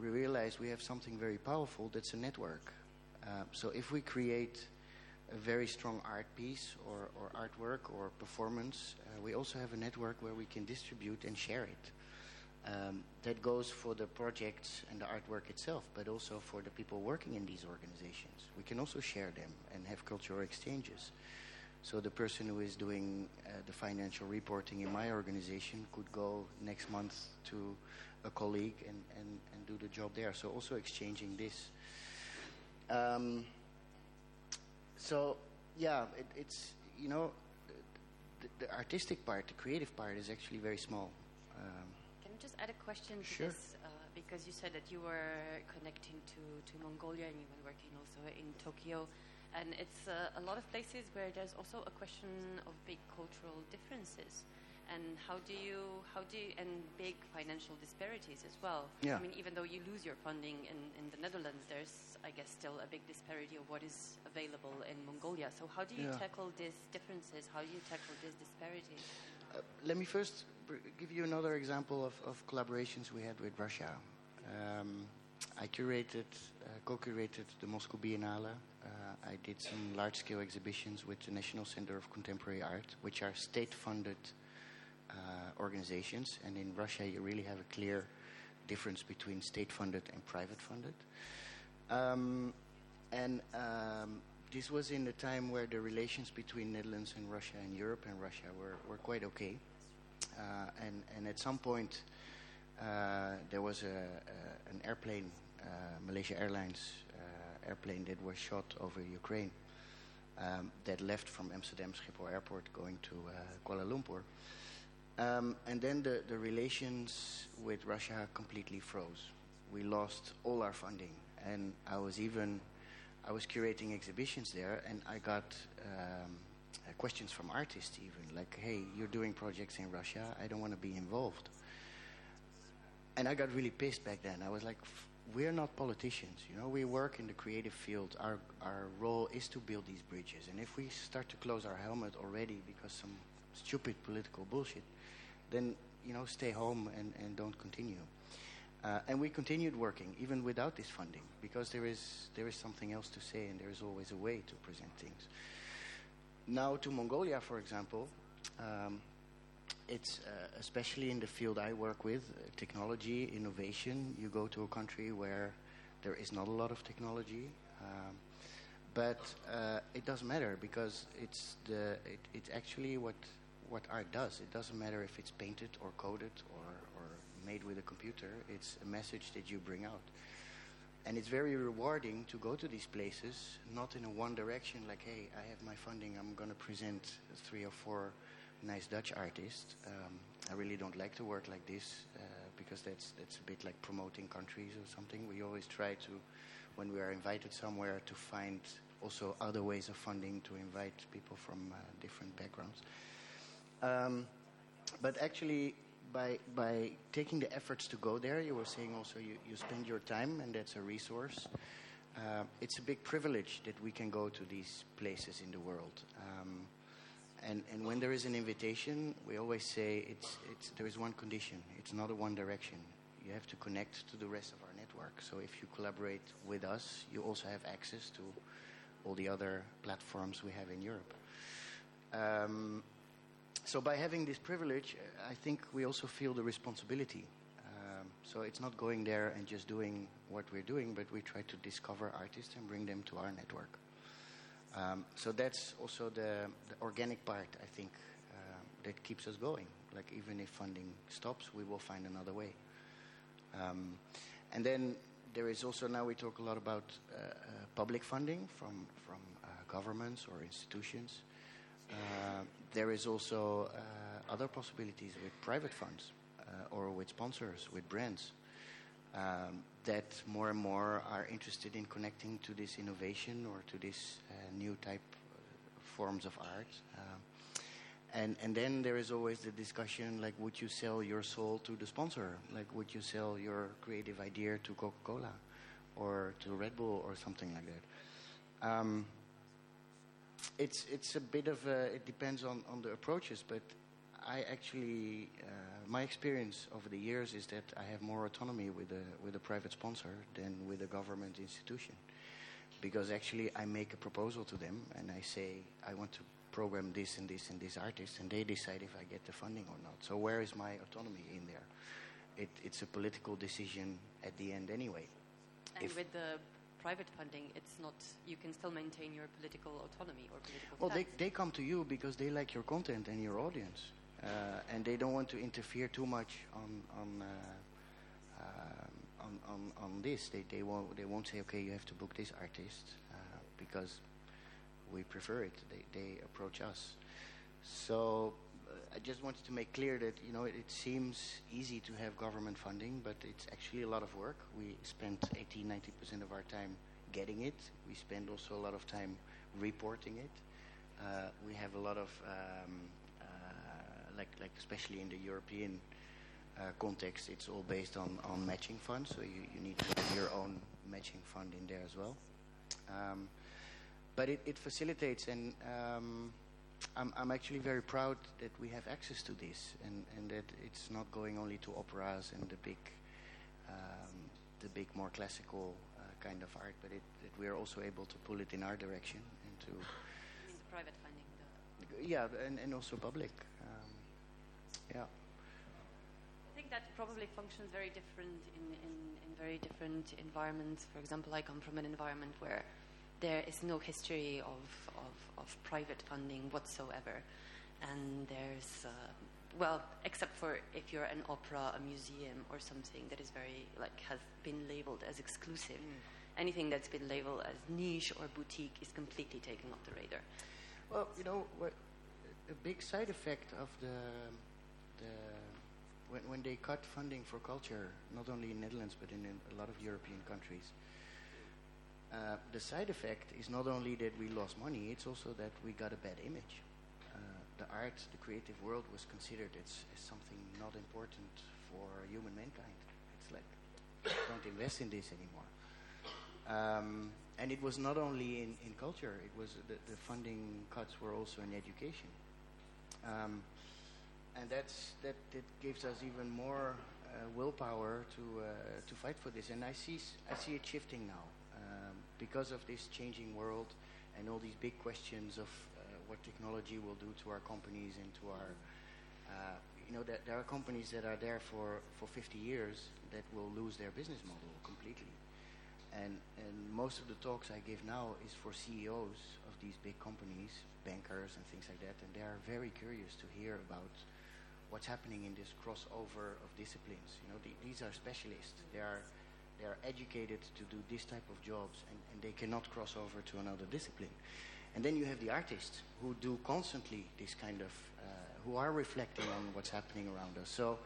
We realize we have something very powerful that's a network. Uh, so if we create a very strong art piece or, or artwork or performance, uh, we also have a network where we can distribute and share it. Um, that goes for the projects and the artwork itself, but also for the people working in these organizations. We can also share them and have cultural exchanges. So the person who is doing uh, the financial reporting in my organization could go next month to a colleague and, and, and do the job there. So also exchanging this. Um, so yeah, it, it's you know the, the, artistic part, the creative part is actually very small. Um, Can I just add a question to sure. this? Uh, because you said that you were connecting to, to Mongolia and you were working also in Tokyo. And it's uh, a lot of places where there's also a question of big cultural differences and how do you how do you, and big financial disparities as well. Yeah. I mean, even though you lose your funding in, in the Netherlands, there's I guess still a big disparity of what is available in Mongolia. So how do you Yeah. tackle these differences? How do you tackle these disparities? Uh, let me first br- give you another example of, of collaborations we had with Russia. Um, I curated, uh, co-curated the Moscow Biennale. Uh, I did some large-scale exhibitions with the National Center of Contemporary Art, which are state-funded organizations. And in Russia, you really have a clear difference between state-funded and private-funded. Um, and um, this was in a time where the relations between Netherlands and Russia and Europe and Russia were, were quite okay. Uh, and, and at some point, uh, there was a, a, an airplane, uh, Malaysia Airlines uh, airplane that was shot over Ukraine um, that left from Amsterdam Schiphol Airport going to uh, Kuala Lumpur. Um, and then the, the relations with Russia completely froze. We lost all our funding. And I was even, I was curating exhibitions there and I got um, uh, questions from artists even, like, hey, you're doing projects in Russia, I don't want to be involved. And I got really pissed back then. I was like, we're not politicians, you know, we work in the creative field. Our, our role is to build these bridges. And if we start to close our helmet already because some stupid political bullshit, then, you know, stay home and, and don't continue. Uh, and we continued working even without this funding because there is, there is something else to say and there is always a way to present things. Now to Mongolia, for example, um, it's uh, especially in the field I work with, uh, technology, innovation. You go to a country where there is not a lot of technology, um, but uh, it doesn't matter because it's the it, it's actually what what art does. It doesn't matter if it's painted or coded or, or made with a computer. It's a message that you bring out. And it's very rewarding to go to these places, not in a one direction, like, hey, I have my funding, I'm going to present three or four nice Dutch artists. Um, I really don't like to work like this uh, because that's, that's a bit like promoting countries or something. We always try to, when we are invited somewhere, to find also other ways of funding to invite people from uh, different backgrounds. Um, but actually, by by taking the efforts to go there, you were saying also you, you spend your time, and that's a resource. Uh, it's a big privilege that we can go to these places in the world. Um, and, and when there is an invitation, we always say it's, it's, there is one condition. It's not a one direction. You have to connect to the rest of our network. So if you collaborate with us, you also have access to all the other platforms we have in Europe. Um, so by having this privilege, uh, I think we also feel the responsibility. Um, so it's not going there and just doing what we're doing, but we try to discover artists and bring them to our network. Um, so that's also the, the, organic part, I think, uh, that keeps us going. Like even if funding stops, we will find another way. Um, and then there is also now we talk a lot about uh, uh, public funding from from uh, governments or institutions. Uh, there is also uh, other possibilities with private funds uh, or with sponsors, with brands. Um, that more and more are interested in connecting to this innovation or to this new type forms of art. Um, and, and then there is always the discussion like, would you sell your soul to the sponsor? Like, would you sell your creative idea to Coca Cola or to Red Bull or something like that? Um, it's it's a bit of a, it depends on, on the approaches, but I actually uh, my experience over the years is that I have more autonomy with a with a private sponsor than with a government institution, because actually I make a proposal to them and I say I want to program this and this and this artist, and they decide if I get the funding or not. So where is my autonomy in there? It, it's a political decision at the end anyway. And if with the private funding, it's not. You can still maintain your political autonomy or political. Well, they they come to you because they like your content and your audience, uh, and they don't want to interfere too much on on. Uh, uh, on, on, on this, they, they won't they won't say okay you have to book this artist uh, because we prefer it. They they approach us. So I just wanted to make clear that you know it, it, seems easy to have government funding, but it's actually a lot of work. We spend 80, 90 percent of our time getting it. We spend also a lot of time reporting it. Uh, we have a lot of um, uh, like like especially in the European uh, context, it's all based on on matching funds. So you, you need to have your own matching fund in there as well. Um, but it, it facilitates and. Um, I'm, I'm actually very proud that we have access to this and, and that it's not going only to operas and the big um, the big, more classical uh, kind of art, but it, it, we're also able to pull it in our direction and to. the private funding. The yeah, and, and also public. Um, yeah. I think that probably functions very different in, in, in very different environments. For example, I come from an environment where there is no history of, of, of private funding whatsoever. And there's, uh, well, except for if you're an opera, a museum, or something that is very, like, has been labeled as exclusive. Anything that's been labeled as niche or boutique is completely taken off the radar. Well, you know, what, a big side effect of the, the when, when they cut funding for culture, not only in Netherlands but in, in a lot of European countries, uh, the side effect is not only that we lost money, it's also that we got a bad image. Uh, the art, the creative world was considered as, as something not important for human mankind. It's like, don't invest in this anymore. Um, and it was not only in, in culture, it was the, the funding cuts were also in education. Um, and that's, that, that gives us even more uh, willpower to, uh, to fight for this. And I see, I see it shifting now because of this changing world and all these big questions of uh, what technology will do to our companies and to our, uh, you know, that there are companies that are there for, for 50 years that will lose their business model completely. And, and most of the talks I give now is for CEOs of these big companies, bankers and things like that, and they are very curious to hear about what's happening in this crossover of disciplines. You know, the, these are specialists. They are they are educated to do this type of jobs, and, and they cannot cross over to another discipline. And then you have the artists who do constantly this kind of, uh, who are reflecting on what's happening around us. So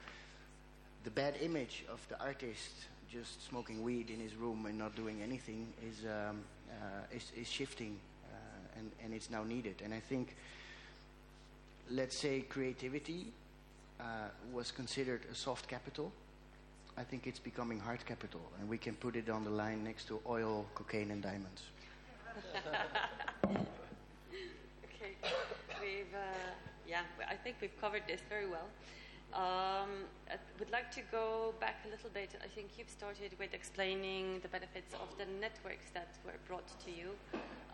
the bad image of the artist just smoking weed in his room and not doing anything is um, uh, is, is, shifting, uh, and and it's now needed. And I think, let's say, creativity uh, was considered a soft capital. I think it's becoming hard capital, and we can put it on the line next to oil, cocaine, and diamonds. okay, we've uh, yeah, I think we've covered this very well. Um, I would like to go back a little bit. I think you've started with explaining the benefits of the networks that were brought to you.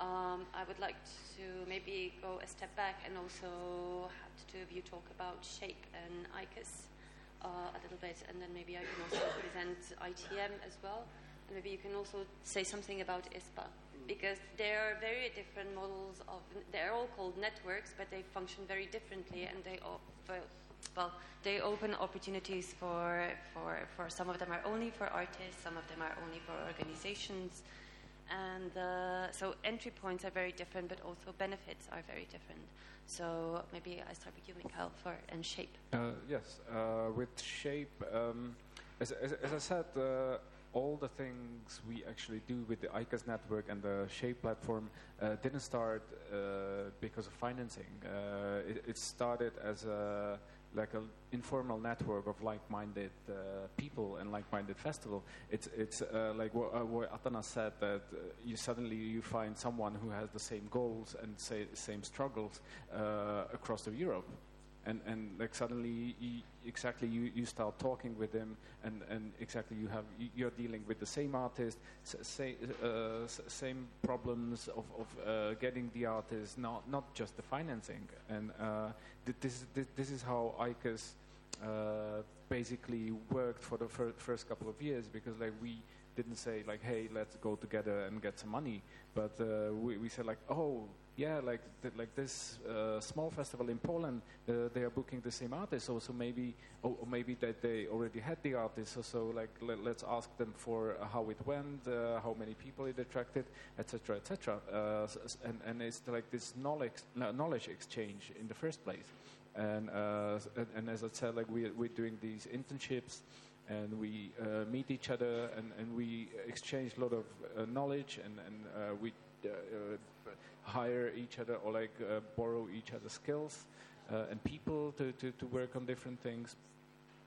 Um, I would like to maybe go a step back and also have the two of you talk about Shape and ICAS uh, a little bit, and then maybe I can also present IETM as well. And maybe you can also say something about ISPA because there are very different models of. They're all called networks, but they function very differently, and they offer well, they open opportunities for, for, for some of them are only for artists, some of them are only for organizations. And uh, so entry points are very different, but also benefits are very different. So maybe I start with you, Mikhail, for and Shape. Uh, yes, uh, with Shape, um, as, as, as, I said, uh, all the things we actually do with the ICAS network and the Shape platform uh, didn't start uh, because of financing. It, it, started as a like an informal network of like-minded uh, people and like-minded festival. It's it's uh, like what, uh, what Atana said that uh, you suddenly you find someone who has the same goals and say, same struggles uh, across the Europe and and like suddenly you, exactly you, you start talking with them and and exactly you have you're dealing with the same artist say, uh, same problems of, of uh, getting the artist not not just the financing. And uh, this, this this is how ICAS uh, basically worked for the fir- first couple of years because like we didn't say like hey let's go together and get some money. But uh, we, we said like oh yeah, like th- like this uh, small festival in Poland, uh, they are booking the same artists. So, so maybe, or, or, maybe that they already had the artists. So, like let, us ask them for uh, how it went, uh, how many people it attracted, etc., etc. Uh, and and it's like this knowledge knowledge exchange in the first place. And uh, and, and, as I said, like we we're doing these internships. And we meet each other, and, and we exchange a lot of knowledge, and, and we hire each other or like uh, borrow each other's skills uh, and people to, to, to work on different things.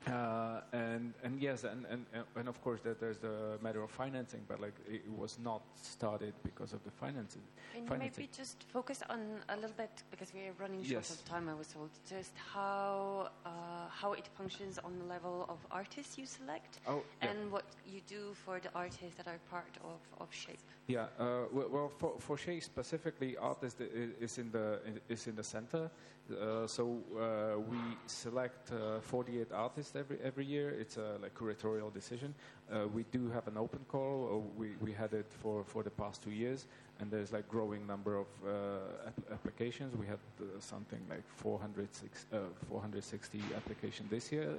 Uh, and and yes, and, and and of course that there's the matter of financing, but like it was not started because of the finances. You financing. maybe just focus on a little bit because we are running short Yes. of time. I was told just how uh, how it functions on the level of artists you select, Oh, yeah. and what you do for the artists that are part of, of Shape. Yeah, uh, well, for for Shea specifically, artist is in the is in the center. Uh, so uh, we select uh, 48 artists every every year. It's a like curatorial decision. Uh, we do have an open call. Uh, we we had it for for the past two years, and there's like growing number of uh, app- applications. We had something like 406, uh, 460 applications this year,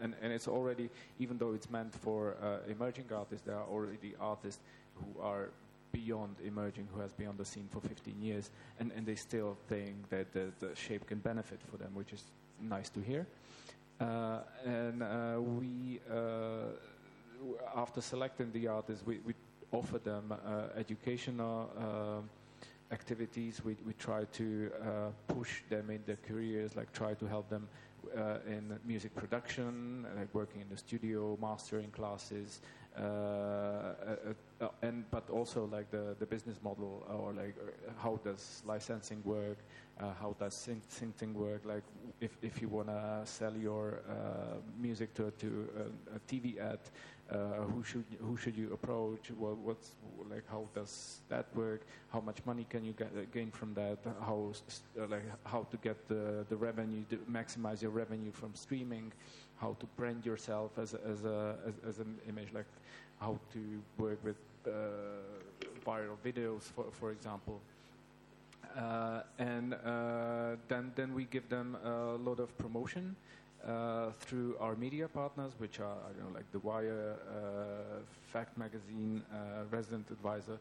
and and it's already even though it's meant for emerging artists, there are already artists who are beyond emerging, who has been on the scene for 15 years, and, and they still think that the, the shape can benefit for them, which is nice to hear. Uh, and uh, we, uh, after selecting the artists, we, we offer them uh, educational uh, activities. We, we try to push them in their careers, like try to help them uh, in music production, like working in the studio, mastering classes, uh, uh, uh, and but also like the, the business model or like uh, how does licensing work, uh, how does sync- syncing work? Like if, if you want to sell your uh, music to, to a, a TV ad, uh, who should who should you approach? What, what's like how does that work? How much money can you get, gain from that? How like how to get the, the revenue to maximize your revenue from streaming? How to brand yourself as as a as, as an image? Like how to work with viral videos, for for example. Uh, and uh, then then we give them a lot of promotion uh, through our media partners, which are I don't know like The Wire, uh, Fact Magazine, uh, Resident Advisor,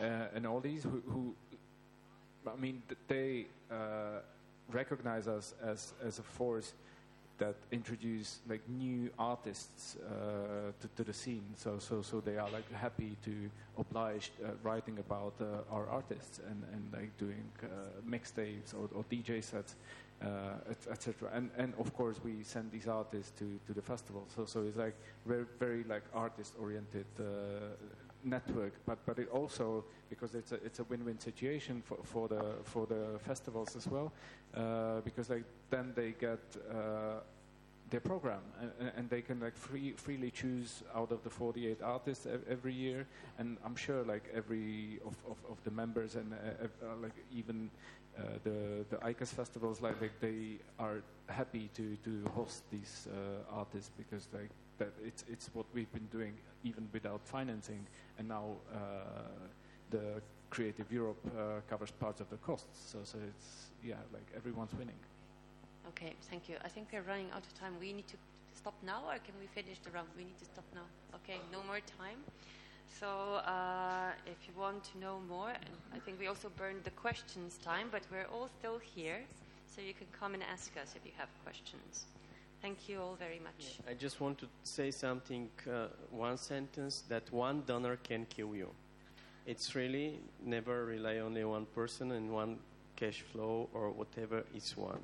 uh, and all these who, who I mean they uh, recognize us as as a force that introduce like new artists uh, to, to the scene. So so so they are like happy to oblige uh, writing about uh, our artists and, and like doing uh, mixtapes or, or DJ sets, uh, etc. And and of course we send these artists to, to the festival. So so it's like very very like artist oriented. Network but but it also because it's a it's a win-win situation for, for the for the festivals as well uh, because like then they get uh, their program and, and they can like free, freely choose out of the 48 artists every year and I'm sure like every of, of, of the members and uh, uh, like even uh, the the ICAS festivals like, like they are happy to, to host these uh, artists because like that it's it's what we've been doing even without financing and now uh, the Creative Europe uh, covers parts of the costs so so it's yeah like everyone's winning Okay, thank you. I think we're running out of time. We need to stop now, or can we finish the round? We need to stop now. Okay, no more time. So, uh, if you want to know more, I think we also burned the questions time, but we're all still here, so you can come and ask us if you have questions. Thank you all very much. I just want to say something, uh, one sentence that one donor can kill you. It's really never rely only one person and one cash flow or whatever is one.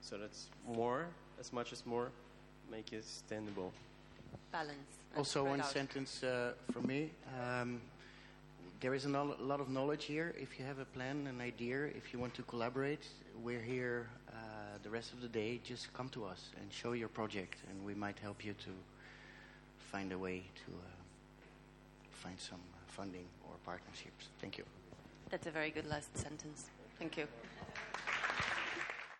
So that's more, as much as more, make it sustainable. Balance. Also, one out. sentence uh, from me. Um, there is a lot of knowledge here. If you have a plan, an idea, if you want to collaborate, we're here the rest of the day. Just come to us and show your project, and we might help you to find a way to uh, find some funding or partnerships. Thank you. That's a very good last sentence. Thank you.